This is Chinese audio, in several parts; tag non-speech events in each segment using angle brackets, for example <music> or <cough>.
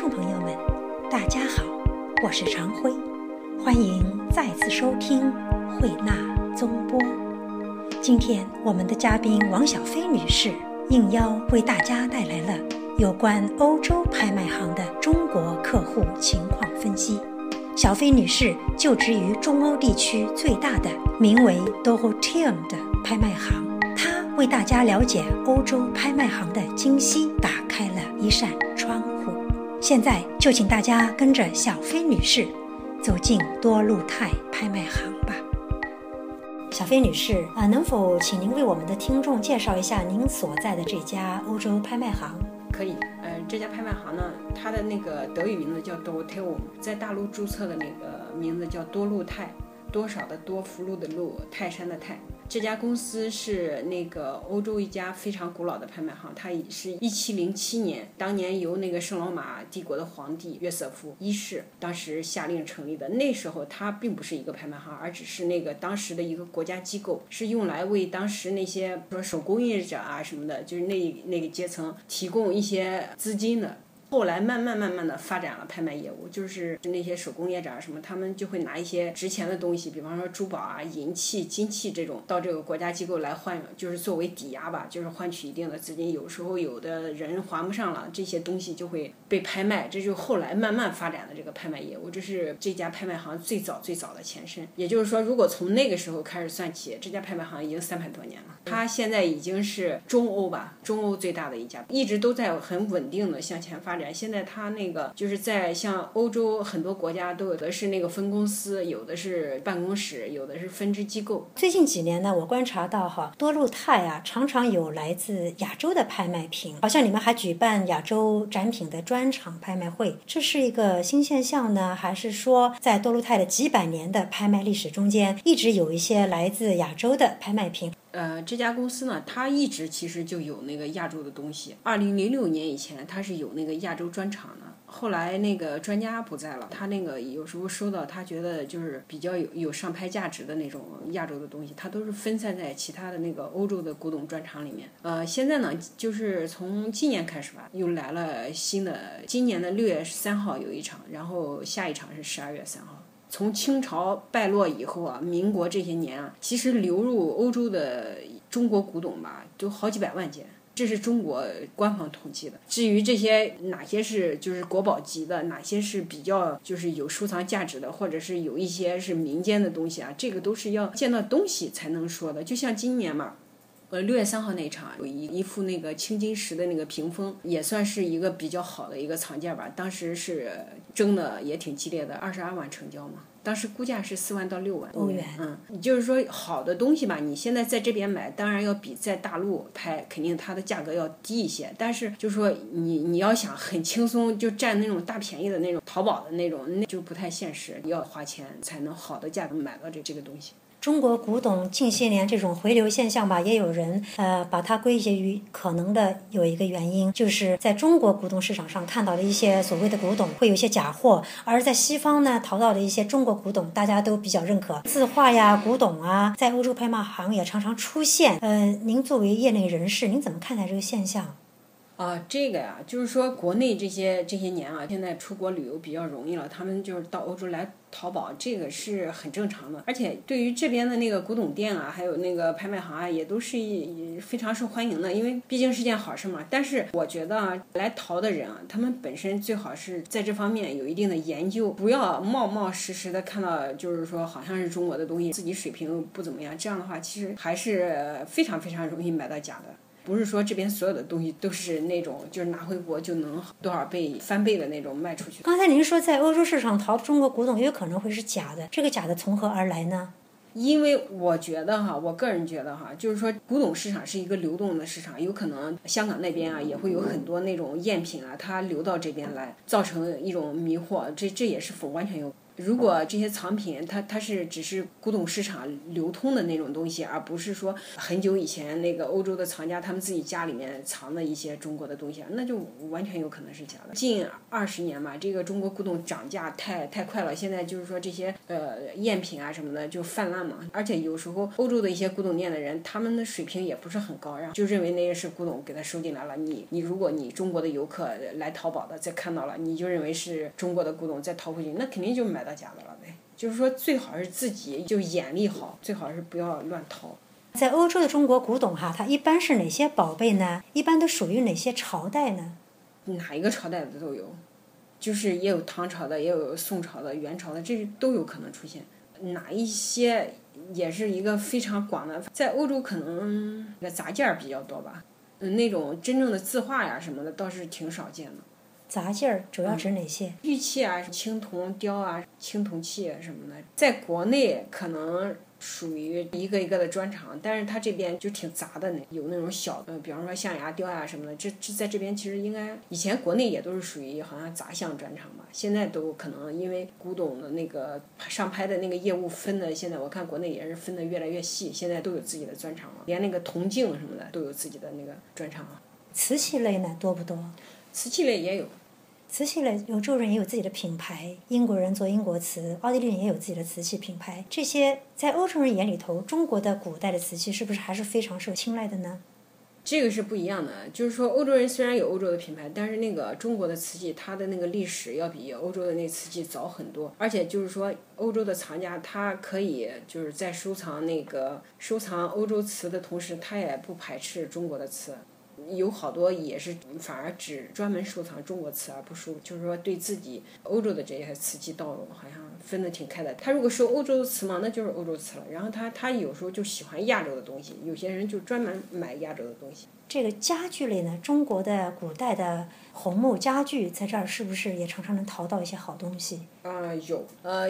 众朋友们，大家好，我是常辉，欢迎再次收听慧纳综播。今天我们的嘉宾王小飞女士应邀为大家带来了有关欧洲拍卖行的中国客户情况分析。小飞女士就职于中欧地区最大的名为 Dorotheum 的拍卖行，她为大家了解欧洲拍卖行的精细打开了一扇。现在就请大家跟着小飞女士走进多路泰拍卖行吧。小飞女士，啊，能否请您为我们的听众介绍一下您所在的这家欧洲拍卖行？可以，呃，这家拍卖行呢，它的那个德语名字叫 Dorotheum，在大陆注册的那个名字叫多路泰，多少的多，福禄的禄，泰山的泰。这家公司是那个欧洲一家非常古老的拍卖行，它是一七零七年，当年由那个圣罗马帝国的皇帝约瑟夫一世当时下令成立的。那时候它并不是一个拍卖行，而只是那个当时的一个国家机构，是用来为当时那些说手工业者啊什么的，就是那那个阶层提供一些资金的。后来慢慢慢慢的发展了拍卖业务，就是那些手工业者啊什么，他们就会拿一些值钱的东西，比方说珠宝啊、银器、金器这种，到这个国家机构来换，就是作为抵押吧，就是换取一定的资金。有时候有的人还不上了，这些东西就会被拍卖，这就后来慢慢发展的这个拍卖业务。这是这家拍卖行最早最早的前身。也就是说，如果从那个时候开始算起，这家拍卖行已经三百多年了。它现在已经是中欧吧，中欧最大的一家，一直都在很稳定的向前发展。现在它那个就是在像欧洲很多国家都有的是那个分公司，有的是办公室，有的是分支机构。最近几年呢，我观察到哈多路泰啊，常常有来自亚洲的拍卖品，好像你们还举办亚洲展品的专场拍卖会，这是一个新现象呢，还是说在多路泰的几百年的拍卖历史中间，一直有一些来自亚洲的拍卖品？呃，这家公司呢，它一直其实就有那个亚洲的东西。二零零六年以前，它是有那个亚洲专场的。后来那个专家不在了，他那个有时候收到他觉得就是比较有有上拍价值的那种亚洲的东西，他都是分散在其他的那个欧洲的古董专场里面。呃，现在呢，就是从今年开始吧，又来了新的。今年的六月三号有一场，然后下一场是十二月三号。从清朝败落以后啊，民国这些年啊，其实流入欧洲的中国古董吧，都好几百万件，这是中国官方统计的。至于这些哪些是就是国宝级的，哪些是比较就是有收藏价值的，或者是有一些是民间的东西啊，这个都是要见到东西才能说的。就像今年嘛。呃，六月三号那一场有一一副那个青金石的那个屏风，也算是一个比较好的一个藏件吧。当时是争的也挺激烈的，二十二万成交嘛。当时估价是四万到六万欧元。嗯，就是说好的东西吧，你现在在这边买，当然要比在大陆拍肯定它的价格要低一些。但是就是说你你要想很轻松就占那种大便宜的那种淘宝的那种，那就不太现实，要花钱才能好的价格买到这这个东西。中国古董近些年这种回流现象吧，也有人呃把它归结于可能的有一个原因，就是在中国古董市场上看到的一些所谓的古董会有一些假货，而在西方呢淘到的一些中国古董，大家都比较认可，字画呀、古董啊，在欧洲拍卖行也常常出现。呃，您作为业内人士，您怎么看待这个现象？啊，这个呀，就是说国内这些这些年啊，现在出国旅游比较容易了，他们就是到欧洲来淘宝，这个是很正常的。而且对于这边的那个古董店啊，还有那个拍卖行啊，也都是一非常受欢迎的，因为毕竟是件好事嘛。但是我觉得啊，来淘的人啊，他们本身最好是在这方面有一定的研究，不要冒冒失失的看到，就是说好像是中国的东西，自己水平不怎么样，这样的话其实还是非常非常容易买到假的。不是说这边所有的东西都是那种就是拿回国就能多少倍翻倍的那种卖出去。刚才您说在欧洲市场淘中国古董也有可能会是假的，这个假的从何而来呢？因为我觉得哈，我个人觉得哈，就是说古董市场是一个流动的市场，有可能香港那边啊也会有很多那种赝品啊，它流到这边来，造成一种迷惑，这这也是否完全有。如果这些藏品它它是只是古董市场流通的那种东西，而不是说很久以前那个欧洲的藏家他们自己家里面藏的一些中国的东西，那就完全有可能是假的。近二十年吧，这个中国古董涨价太太快了，现在就是说这些呃赝品啊什么的就泛滥嘛，而且有时候欧洲的一些古董店的人，他们的水平也不是很高，然后就认为那些是古董，给他收进来了。你你如果你中国的游客来淘宝的再看到了，你就认为是中国的古董再淘回去，那肯定就买到假的了呗。就是说最好是自己就眼力好，最好是不要乱淘。在欧洲的中国古董哈，它一般是哪些宝贝呢？一般都属于哪些朝代呢？哪一个朝代的都有，就是也有唐朝的，也有宋朝的、元朝的，这都有可能出现。哪一些也是一个非常广的，在欧洲可能那杂件儿比较多吧。嗯，那种真正的字画呀什么的倒是挺少见的。杂件儿主要指哪些？玉器啊，青铜雕啊，青铜器啊什么的，在国内可能属于一个一个的专场，但是它这边就挺杂的呢，有那种小的，比方说象牙雕啊什么的，这这在这边其实应该以前国内也都是属于好像杂项专场吧，现在都可能因为古董的那个上拍的那个业务分的，现在我看国内也是分的越来越细，现在都有自己的专场了，连那个铜镜什么的都有自己的那个专场了。瓷器类呢多不多？瓷器类也有。瓷器类，欧洲人也有自己的品牌，英国人做英国瓷，奥地利人也有自己的瓷器品牌。这些在欧洲人眼里头，中国的古代的瓷器是不是还是非常受青睐的呢？这个是不一样的，就是说欧洲人虽然有欧洲的品牌，但是那个中国的瓷器，它的那个历史要比欧洲的那瓷器早很多。而且就是说，欧洲的藏家他可以就是在收藏那个收藏欧洲瓷的同时，他也不排斥中国的瓷。有好多也是反而只专门收藏中国瓷而不收，就是说对自己欧洲的这些瓷器道路好像分的挺开的。他如果收欧洲的瓷嘛，那就是欧洲瓷了。然后他他有时候就喜欢亚洲的东西，有些人就专门买亚洲的东西。这个家具类呢，中国的古代的红木家具在这儿是不是也常常能淘到一些好东西？啊，有，呃，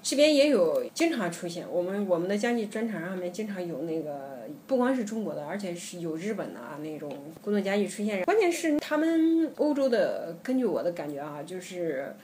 这边也有经常出现。我们我们的家具专场上面经常有那个，不光是中国的，而且是有日本的啊那种工作家具出现。关键是他们欧洲的，根据我的感觉啊，就是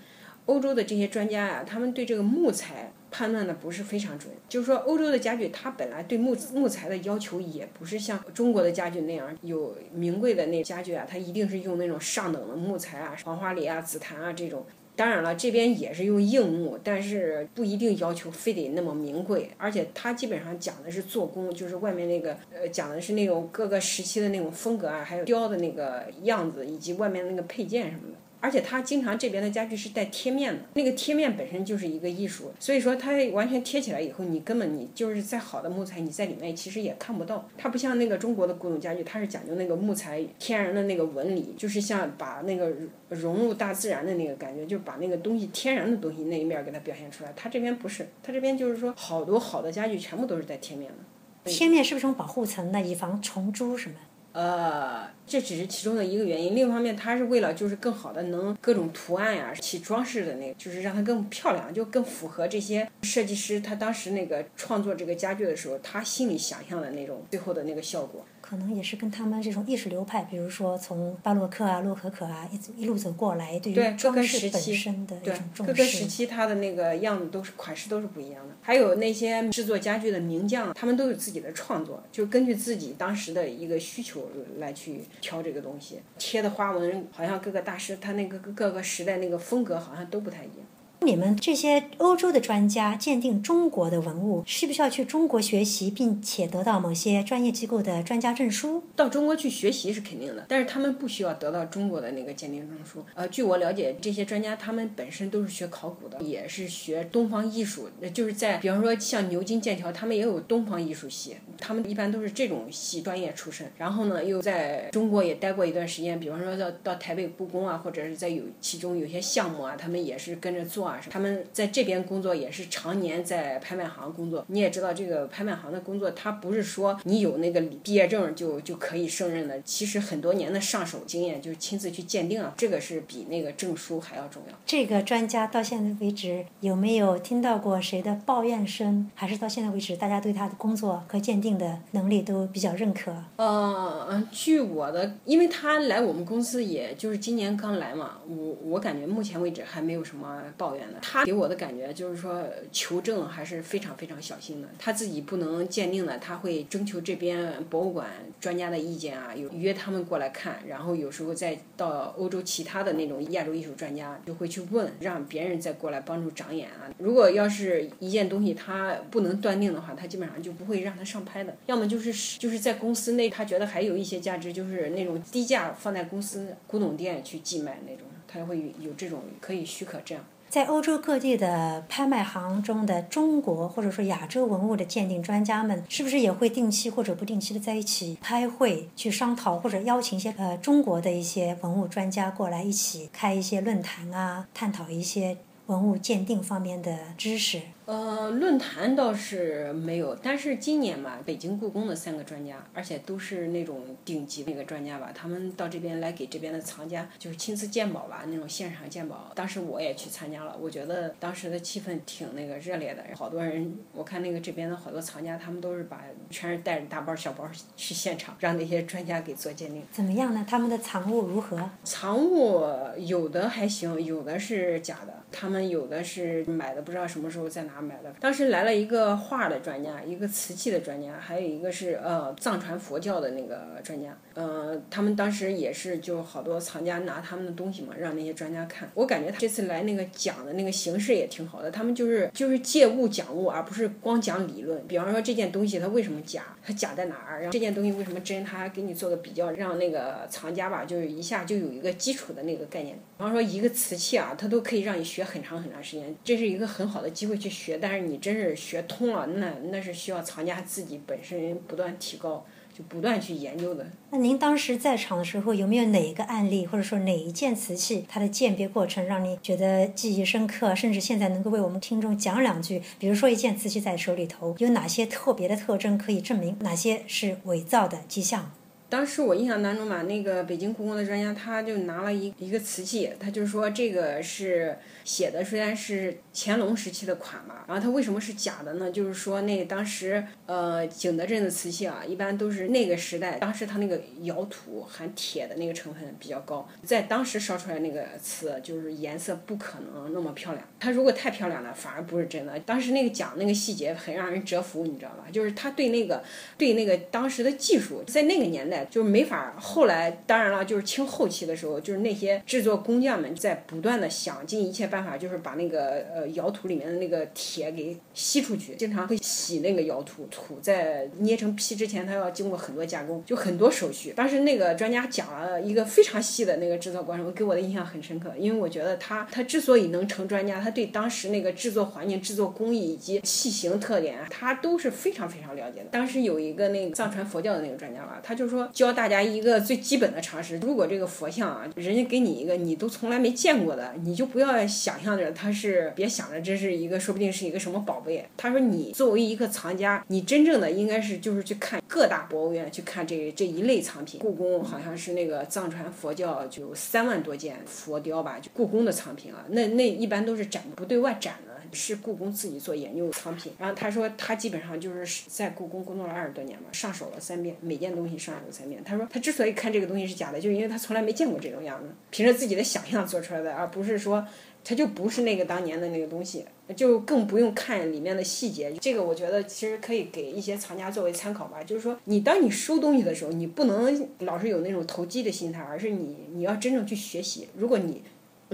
欧洲的这些专家呀，他们对这个木材。判断的不是非常准，就是说欧洲的家具，它本来对木木材的要求也不是像中国的家具那样有名贵的那家具啊，它一定是用那种上等的木材啊，黄花梨啊、紫檀啊这种。当然了，这边也是用硬木，但是不一定要求非得那么名贵，而且它基本上讲的是做工，就是外面那个呃讲的是那种各个时期的那种风格啊，还有雕的那个样子，以及外面那个配件什么的。而且它经常这边的家具是带贴面的，那个贴面本身就是一个艺术，所以说它完全贴起来以后，你根本你就是再好的木材，你在里面其实也看不到。它不像那个中国的古董家具，它是讲究那个木材天然的那个纹理，就是像把那个融入大自然的那个感觉，就把那个东西天然的东西那一面给它表现出来。它这边不是，它这边就是说好多好的家具全部都是带贴面的。贴面是不是种保护层呢？以防虫蛀什么？呃，这只是其中的一个原因。另一方面，它是为了就是更好的能各种图案呀起装饰的那个，就是让它更漂亮，就更符合这些设计师他当时那个创作这个家具的时候，他心里想象的那种最后的那个效果。可能也是跟他们这种艺术流派，比如说从巴洛克啊、洛可可啊一一路走过来，对于装饰本身的一种重视。各个时期它的那个样子都是款式都是不一样的。还有那些制作家具的名匠，他们都有自己的创作，就根据自己当时的一个需求来去挑这个东西。贴的花纹好像各个大师他那个各个时代那个风格好像都不太一样。你们这些欧洲的专家鉴定中国的文物，需不需要去中国学习，并且得到某些专业机构的专家证书？到中国去学习是肯定的，但是他们不需要得到中国的那个鉴定证书。呃，据我了解，这些专家他们本身都是学考古的，也是学东方艺术，就是在比方说像牛津、剑桥，他们也有东方艺术系，他们一般都是这种系专业出身。然后呢，又在中国也待过一段时间，比方说到到台北故宫啊，或者是在有其中有些项目啊，他们也是跟着做。他们在这边工作也是常年在拍卖行工作。你也知道，这个拍卖行的工作，它不是说你有那个毕业证就就可以胜任的。其实很多年的上手经验，就是亲自去鉴定啊，这个是比那个证书还要重要。这个专家到现在为止有没有听到过谁的抱怨声？还是到现在为止，大家对他的工作和鉴定的能力都比较认可？呃，据我的，因为他来我们公司，也就是今年刚来嘛，我我感觉目前为止还没有什么抱怨。他给我的感觉就是说求证还是非常非常小心的。他自己不能鉴定的，他会征求这边博物馆专家的意见啊，有约他们过来看，然后有时候再到欧洲其他的那种亚洲艺术专家就会去问，让别人再过来帮助长眼啊。如果要是一件东西他不能断定的话，他基本上就不会让他上拍的。要么就是就是在公司内，他觉得还有一些价值，就是那种低价放在公司古董店去寄卖那种，他会有这种可以许可这样。在欧洲各地的拍卖行中的中国或者说亚洲文物的鉴定专家们，是不是也会定期或者不定期的在一起开会去商讨，或者邀请一些呃中国的一些文物专家过来一起开一些论坛啊，探讨一些文物鉴定方面的知识？呃，论坛倒是没有，但是今年嘛，北京故宫的三个专家，而且都是那种顶级那个专家吧，他们到这边来给这边的藏家就是亲自鉴宝吧，那种现场鉴宝。当时我也去参加了，我觉得当时的气氛挺那个热烈的，好多人，我看那个这边的好多藏家，他们都是把全是带着大包小包去现场，让那些专家给做鉴定。怎么样呢？他们的藏物如何？藏物有的还行，有的是假的，他们有的是买的，不知道什么时候在哪。买的，当时来了一个画的专家，一个瓷器的专家，还有一个是呃藏传佛教的那个专家，呃，他们当时也是就好多藏家拿他们的东西嘛，让那些专家看。我感觉他这次来那个讲的那个形式也挺好的，他们就是就是借物讲物，而不是光讲理论。比方说这件东西它为什么假，它假在哪儿，然后这件东西为什么真，他给你做个比较，让那个藏家吧，就是一下就有一个基础的那个概念。比方说一个瓷器啊，它都可以让你学很长很长时间，这是一个很好的机会去学。学，但是你真是学通了，那那是需要藏家自己本身不断提高，就不断去研究的。那您当时在场的时候，有没有哪一个案例，或者说哪一件瓷器，它的鉴别过程让你觉得记忆深刻，甚至现在能够为我们听众讲两句？比如说一件瓷器在手里头，有哪些特别的特征可以证明哪些是伪造的迹象？当时我印象当中吧，那个北京故宫的专家他就拿了一一个瓷器，他就说这个是。写的虽然是乾隆时期的款吧，然后它为什么是假的呢？就是说那当时呃景德镇的瓷器啊，一般都是那个时代，当时它那个窑土含铁的那个成分比较高，在当时烧出来那个瓷就是颜色不可能那么漂亮。它如果太漂亮了，反而不是真的。当时那个讲那个细节很让人折服，你知道吧？就是他对那个对那个当时的技术，在那个年代就没法。后来当然了，就是清后期的时候，就是那些制作工匠们在不断的想尽一切办。法就是把那个呃窑土里面的那个铁给吸出去，经常会洗那个窑土，土在捏成坯之前，它要经过很多加工，就很多手续。当时那个专家讲了一个非常细的那个制作过程，给我的印象很深刻，因为我觉得他他之所以能成专家，他对当时那个制作环境、制作工艺以及器型特点，他都是非常非常了解的。当时有一个那个藏传佛教的那个专家吧，他就说教大家一个最基本的常识：如果这个佛像啊，人家给你一个你都从来没见过的，你就不要。想象着它是，别想着这是一个，说不定是一个什么宝贝。他说，你作为一个藏家，你真正的应该是就是去看各大博物院去看这这一类藏品。故宫好像是那个藏传佛教就三万多件佛雕吧，就故宫的藏品啊，那那一般都是展不对外展的，是故宫自己做研究藏品。然后他说，他基本上就是在故宫工作了二十多年嘛，上手了三遍，每件东西上手三遍。他说，他之所以看这个东西是假的，就因为他从来没见过这种样子，凭着自己的想象做出来的，而不是说。他就不是那个当年的那个东西，就更不用看里面的细节。这个我觉得其实可以给一些藏家作为参考吧。就是说，你当你收东西的时候，你不能老是有那种投机的心态，而是你你要真正去学习。如果你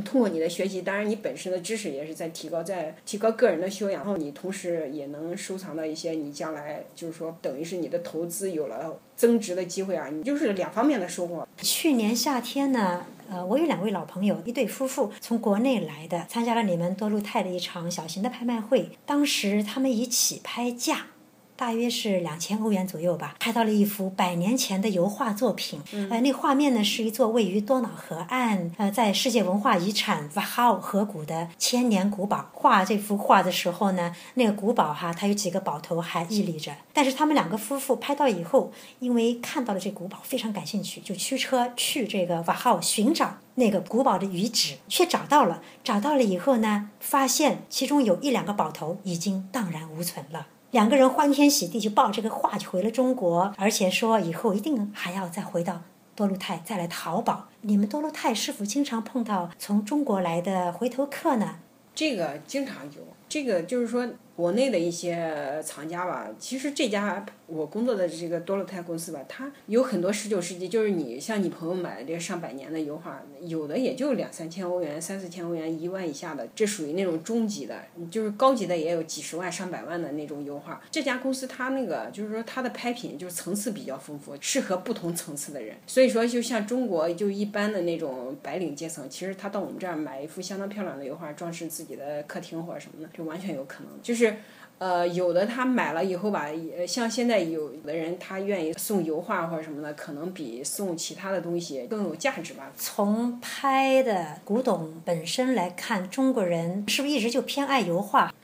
通过你的学习，当然你本身的知识也是在提高，在提高个人的修养，然后你同时也能收藏到一些你将来就是说等于是你的投资有了增值的机会啊，你就是两方面的收获。去年夏天呢？呃，我有两位老朋友，一对夫妇从国内来的，参加了你们多路泰的一场小型的拍卖会。当时他们以起拍价。大约是两千欧元左右吧，拍到了一幅百年前的油画作品。呃，那画面呢是一座位于多瑙河岸，呃，在世界文化遗产瓦哈奥河谷的千年古堡。画这幅画的时候呢，那个古堡哈，它有几个堡头还屹立着。但是他们两个夫妇拍到以后，因为看到了这古堡，非常感兴趣，就驱车去这个瓦哈奥寻找那个古堡的遗址，却找到了。找到了以后呢，发现其中有一两个堡头已经荡然无存了。两个人欢天喜地就抱这个话就回了中国，而且说以后一定还要再回到多禄泰再来淘宝。你们多禄泰是否经常碰到从中国来的回头客呢？这个经常有，这个就是说。国内的一些藏家吧，其实这家我工作的这个多乐泰公司吧，它有很多十九世纪，就是你像你朋友买的这上百年的油画，有的也就两三千欧元、三四千欧元、一万以下的，这属于那种中级的，就是高级的也有几十万、上百万的那种油画。这家公司它那个就是说它的拍品就是层次比较丰富，适合不同层次的人。所以说，就像中国就一般的那种白领阶层，其实他到我们这儿买一幅相当漂亮的油画，装饰自己的客厅或者什么的，就完全有可能，就是。呃，有的他买了以后吧，像现在有的人他愿意送油画或者什么的，可能比送其他的东西更有价值吧。从拍的古董本身来看，中国人是不是一直就偏爱油画？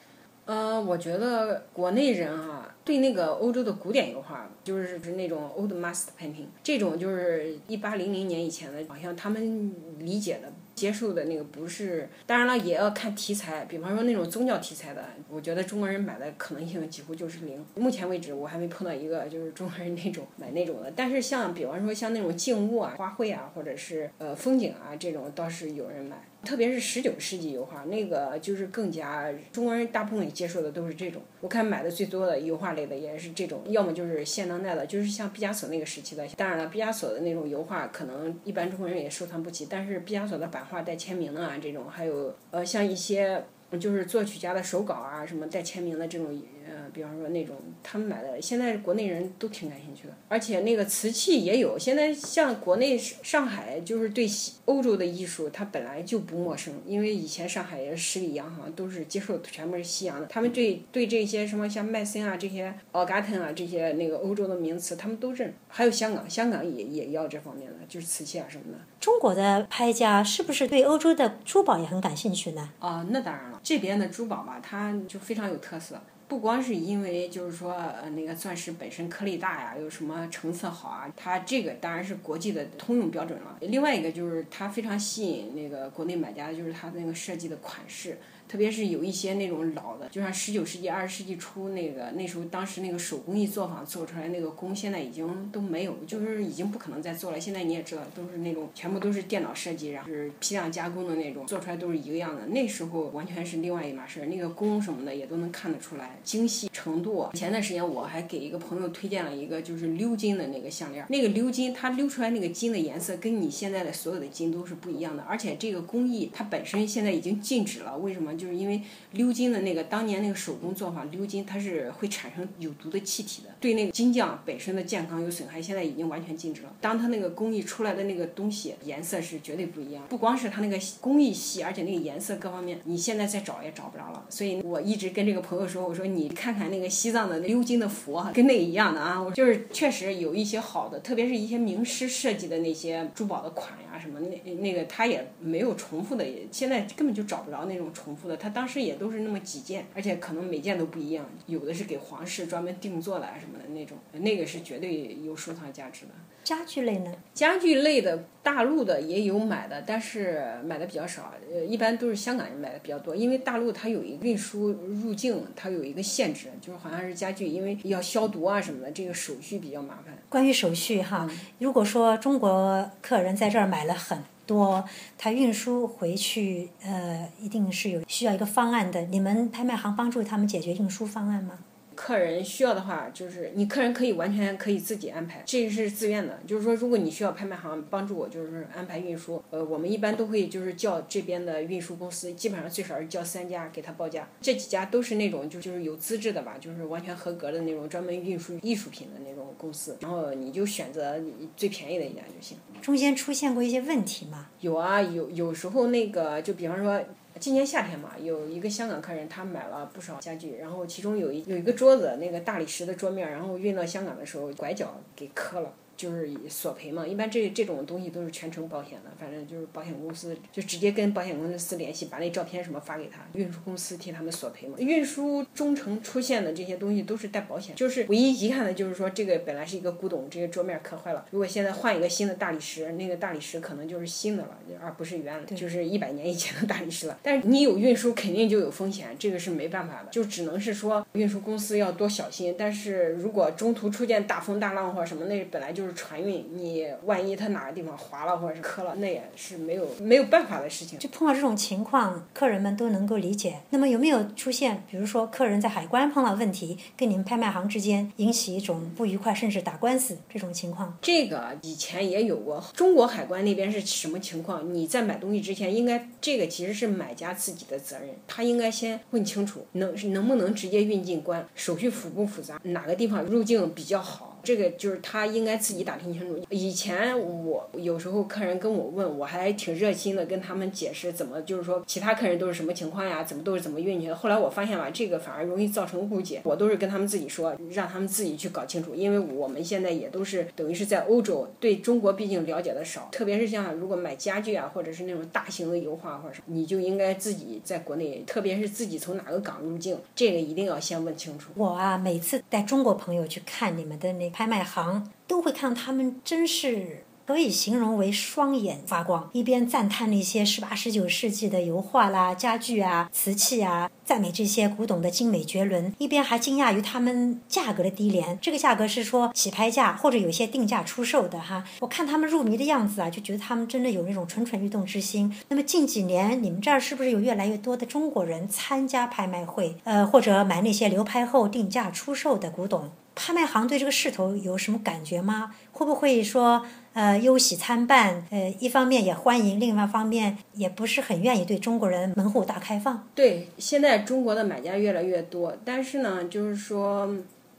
呃，我觉得国内人啊，对那个欧洲的古典油画，就是那种 old master painting，这种就是一八零零年以前的，好像他们理解的。接受的那个不是，当然了，也要看题材。比方说那种宗教题材的，我觉得中国人买的可能性几乎就是零。目前为止，我还没碰到一个就是 <laughs> 中国人那种买那种的。但是像比方说像那种静物啊、花卉啊，或者是呃风景啊这种，倒是有人买。特别是十九世纪油画，那个就是更加中国人大部分接受的都是这种。我看买的最多的油画类的也是这种，要么就是现当代的，就是像毕加索那个时期的。当然了，毕加索的那种油画可能一般中国人也收藏不起，但是毕加索的版画带签名的啊，这种还有呃像一些就是作曲家的手稿啊，什么带签名的这种。比方说那种他们买的，现在国内人都挺感兴趣的，而且那个瓷器也有。现在像国内上海，就是对欧洲的艺术，它本来就不陌生，因为以前上海也是十里洋行，都是接受全部是西洋的。他们对对这些什么像麦森啊这些奥嘎腾啊这些那个欧洲的名词，他们都认。还有香港，香港也也要这方面的，就是瓷器啊什么的。中国的拍家是不是对欧洲的珠宝也很感兴趣呢？啊，那当然了，这边的珠宝吧，它就非常有特色。不光是因为就是说，呃，那个钻石本身颗粒大呀，有什么成色好啊，它这个当然是国际的通用标准了。另外一个就是它非常吸引那个国内买家，就是它那个设计的款式。特别是有一些那种老的，就像十九世纪、二十世纪初那个那时候，当时那个手工艺作坊做出来那个工，现在已经都没有，就是已经不可能再做了。现在你也知道，都是那种全部都是电脑设计，然后是批量加工的那种，做出来都是一个样的。那时候完全是另外一码事儿，那个工什么的也都能看得出来，精细程度。前段时间我还给一个朋友推荐了一个就是鎏金的那个项链，那个鎏金它鎏出来那个金的颜色跟你现在的所有的金都是不一样的，而且这个工艺它本身现在已经禁止了，为什么？就是因为鎏金的那个当年那个手工做法，鎏金它是会产生有毒的气体的，对那个金匠本身的健康有损害。现在已经完全禁止了。当它那个工艺出来的那个东西颜色是绝对不一样，不光是它那个工艺细，而且那个颜色各方面，你现在再找也找不着了。所以我一直跟这个朋友说，我说你看看那个西藏的鎏金的佛，跟那个一样的啊，我就是确实有一些好的，特别是一些名师设计的那些珠宝的款呀什么，那那个他也没有重复的，现在根本就找不着那种重复的。他当时也都是那么几件，而且可能每件都不一样，有的是给皇室专门定做的什么的那种，那个是绝对有收藏价值的。家具类呢？家具类的大陆的也有买的，但是买的比较少，呃，一般都是香港人买的比较多，因为大陆它有一个运输入境，它有一个限制，就是好像是家具，因为要消毒啊什么的，这个手续比较麻烦。关于手续哈，如果说中国客人在这儿买了很。多，他运输回去，呃，一定是有需要一个方案的。你们拍卖行帮助他们解决运输方案吗？客人需要的话，就是你客人可以完全可以自己安排，这个是自愿的。就是说，如果你需要拍卖行帮助我，就是安排运输，呃，我们一般都会就是叫这边的运输公司，基本上最少是叫三家给他报价。这几家都是那种就就是有资质的吧，就是完全合格的那种专门运输艺术品的那种公司。然后你就选择最便宜的一家就行。中间出现过一些问题吗？有啊，有有时候那个就比方说。今年夏天嘛，有一个香港客人，他买了不少家具，然后其中有一有一个桌子，那个大理石的桌面，然后运到香港的时候，拐角给磕了。就是索赔嘛，一般这这种东西都是全程保险的，反正就是保险公司就直接跟保险公司联系，把那照片什么发给他，运输公司替他们索赔嘛。运输中程出现的这些东西都是带保险，就是唯一遗憾的就是说这个本来是一个古董，这个桌面磕坏了，如果现在换一个新的大理石，那个大理石可能就是新的了，而不是原来就是一百年以前的大理石了。但是你有运输肯定就有风险，这个是没办法的，就只能是说运输公司要多小心。但是如果中途出现大风大浪或者什么，那本来就是。就是船运，你万一他哪个地方划了或者是磕了，那也是没有没有办法的事情。就碰到这种情况，客人们都能够理解。那么有没有出现，比如说客人在海关碰到问题，跟你们拍卖行之间引起一种不愉快，甚至打官司这种情况？这个以前也有过。中国海关那边是什么情况？你在买东西之前，应该这个其实是买家自己的责任，他应该先问清楚，能能不能直接运进关，手续复不复杂，哪个地方入境比较好。这个就是他应该自己打听清楚。以前我有时候客人跟我问，我还挺热心的跟他们解释怎么，就是说其他客人都是什么情况呀，怎么都是怎么运去的。后来我发现吧，这个反而容易造成误解。我都是跟他们自己说，让他们自己去搞清楚。因为我们现在也都是等于是在欧洲，对中国毕竟了解的少，特别是像如果买家具啊，或者是那种大型的油画或者什么，你就应该自己在国内，特别是自己从哪个港入境，这个一定要先问清楚。我啊，每次带中国朋友去看你们的那。拍卖行都会看到他们，真是可以形容为双眼发光，一边赞叹那些十八、十九世纪的油画啦、家具啊、瓷器啊，赞美这些古董的精美绝伦，一边还惊讶于他们价格的低廉。这个价格是说起拍价，或者有些定价出售的哈。我看他们入迷的样子啊，就觉得他们真的有那种蠢蠢欲动之心。那么近几年，你们这儿是不是有越来越多的中国人参加拍卖会？呃，或者买那些流拍后定价出售的古董？拍卖行对这个势头有什么感觉吗？会不会说，呃，忧喜参半？呃，一方面也欢迎，另外一方面也不是很愿意对中国人门户大开放。对，现在中国的买家越来越多，但是呢，就是说。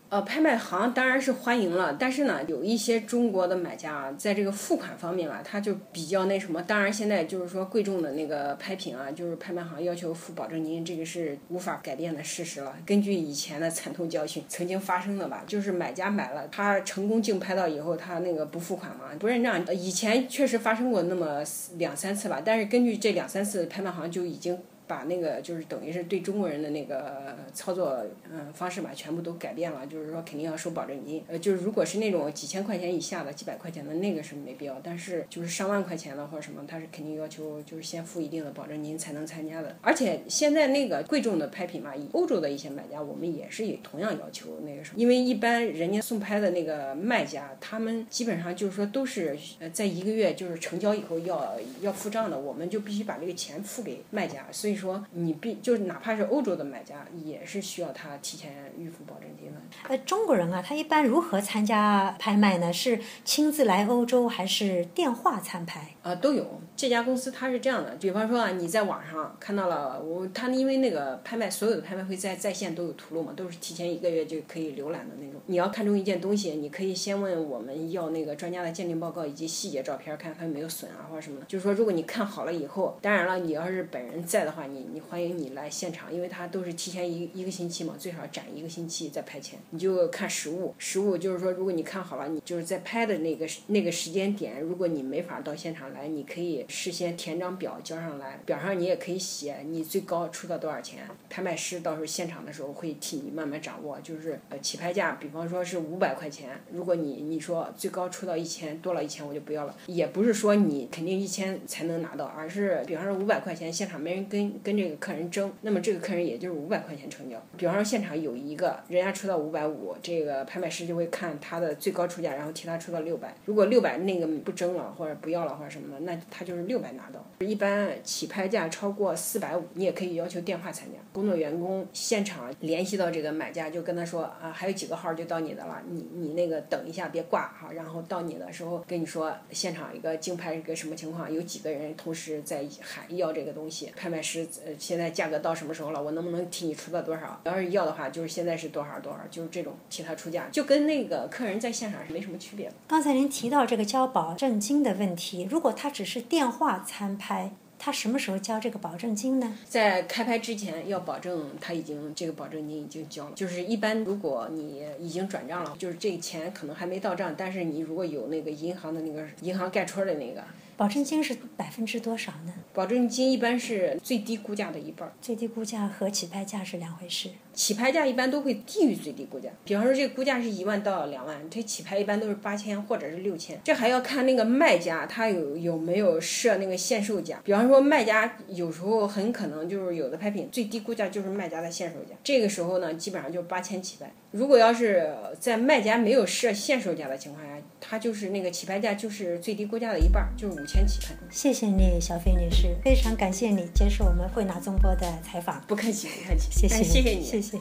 呃，拍卖行当然是欢迎了，但是呢，有一些中国的买家啊，在这个付款方面吧，他就比较那什么。当然，现在就是说贵重的那个拍品啊，就是拍卖行要求付保证金，这个是无法改变的事实了。根据以前的惨痛教训，曾经发生的吧，就是买家买了，他成功竞拍到以后，他那个不付款嘛，不认账。以前确实发生过那么两三次吧，但是根据这两三次，拍卖行就已经。把那个就是等于是对中国人的那个操作嗯方式吧，全部都改变了。就是说肯定要收保证金，呃，就是如果是那种几千块钱以下的、几百块钱的那个是没必要，但是就是上万块钱的或者什么，他是肯定要求就是先付一定的保证金才能参加的。而且现在那个贵重的拍品嘛，以欧洲的一些买家，我们也是也同样要求那个什么，因为一般人家送拍的那个卖家，他们基本上就是说都是呃在一个月就是成交以后要要付账的，我们就必须把这个钱付给卖家，所以。说你必就是哪怕是欧洲的买家，也是需要他提前预付保证金的。呃，中国人啊，他一般如何参加拍卖呢？是亲自来欧洲，还是电话参拍？啊，都有。这家公司它是这样的，比方说啊，你在网上看到了我，他因为那个拍卖所有的拍卖会在在线都有图录嘛，都是提前一个月就可以浏览的那种。你要看中一件东西，你可以先问我们要那个专家的鉴定报告以及细节照片，看它有没有损啊或者什么的。就是说，如果你看好了以后，当然了，你要是本人在的话，你你欢迎你来现场，因为它都是提前一一个星期嘛，最少展一个星期再拍钱。你就看实物，实物就是说，如果你看好了，你就是在拍的那个那个时间点，如果你没法到现场来，你可以事先填张。表交上来，表上你也可以写你最高出到多少钱，拍卖师到时候现场的时候会替你慢慢掌握，就是呃起拍价，比方说是五百块钱，如果你你说最高出到一千，多了一千我就不要了，也不是说你肯定一千才能拿到，而是比方说五百块钱，现场没人跟跟这个客人争，那么这个客人也就是五百块钱成交。比方说现场有一个人家出到五百五，这个拍卖师就会看他的最高出价，然后替他出到六百，如果六百那个不争了或者不要了或者什么的，那他就是六百拿到。一般起拍价超过四百五，你也可以要求电话参加。工作员工现场联系到这个买家，就跟他说啊，还有几个号就到你的了，你你那个等一下别挂哈，然后到你的时候跟你说现场一个竞拍一个什么情况，有几个人同时在喊要这个东西，拍卖师呃现在价格到什么时候了，我能不能替你出到多少？要是要的话，就是现在是多少多少，就是这种替他出价，就跟那个客人在现场是没什么区别的。刚才您提到这个交保证金的问题，如果他只是电话参拍。他什么时候交这个保证金呢？在开拍之前要保证他已经这个保证金已经交了。就是一般如果你已经转账了，就是这个钱可能还没到账，但是你如果有那个银行的那个银行盖戳的那个。保证金是百分之多少呢？保证金一般是最低估价的一半儿，最低估价和起拍价是两回事。起拍价一般都会低于最低估价。比方说这个估价是一万到两万，这起拍一般都是八千或者是六千。这还要看那个卖家他有有没有设那个限售价。比方说卖家有时候很可能就是有的拍品最低估价就是卖家的限售价，这个时候呢基本上就八千起拍。如果要是在卖家没有设限售价的情况下，它就是那个起拍价就是最低估价的一半儿，就是五千起拍。谢谢你，小飞女士，非常感谢你接受我们慧纳中国的采访。不客气，不客气，谢谢哎谢谢你，谢谢。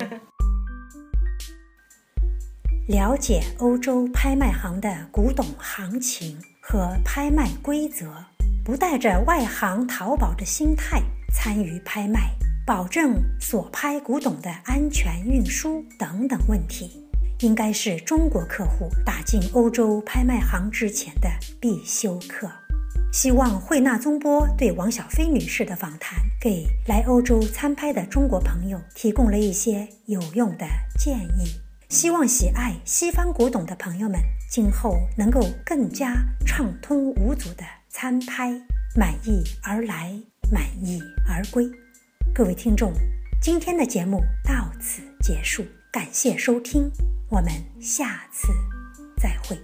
了解欧洲拍卖行的古董行情和拍卖规则，不带着外行淘宝的心态参与拍卖，保证所拍古董的安全运输等等问题，应该是中国客户打进欧洲拍卖行之前的必修课。希望慧纳宗波对王小飞女士的访谈，给来欧洲参拍的中国朋友提供了一些有用的建议。希望喜爱西方古董的朋友们，今后能够更加畅通无阻的参拍，满意而来，满意而归。各位听众，今天的节目到此结束，感谢收听，我们下次再会。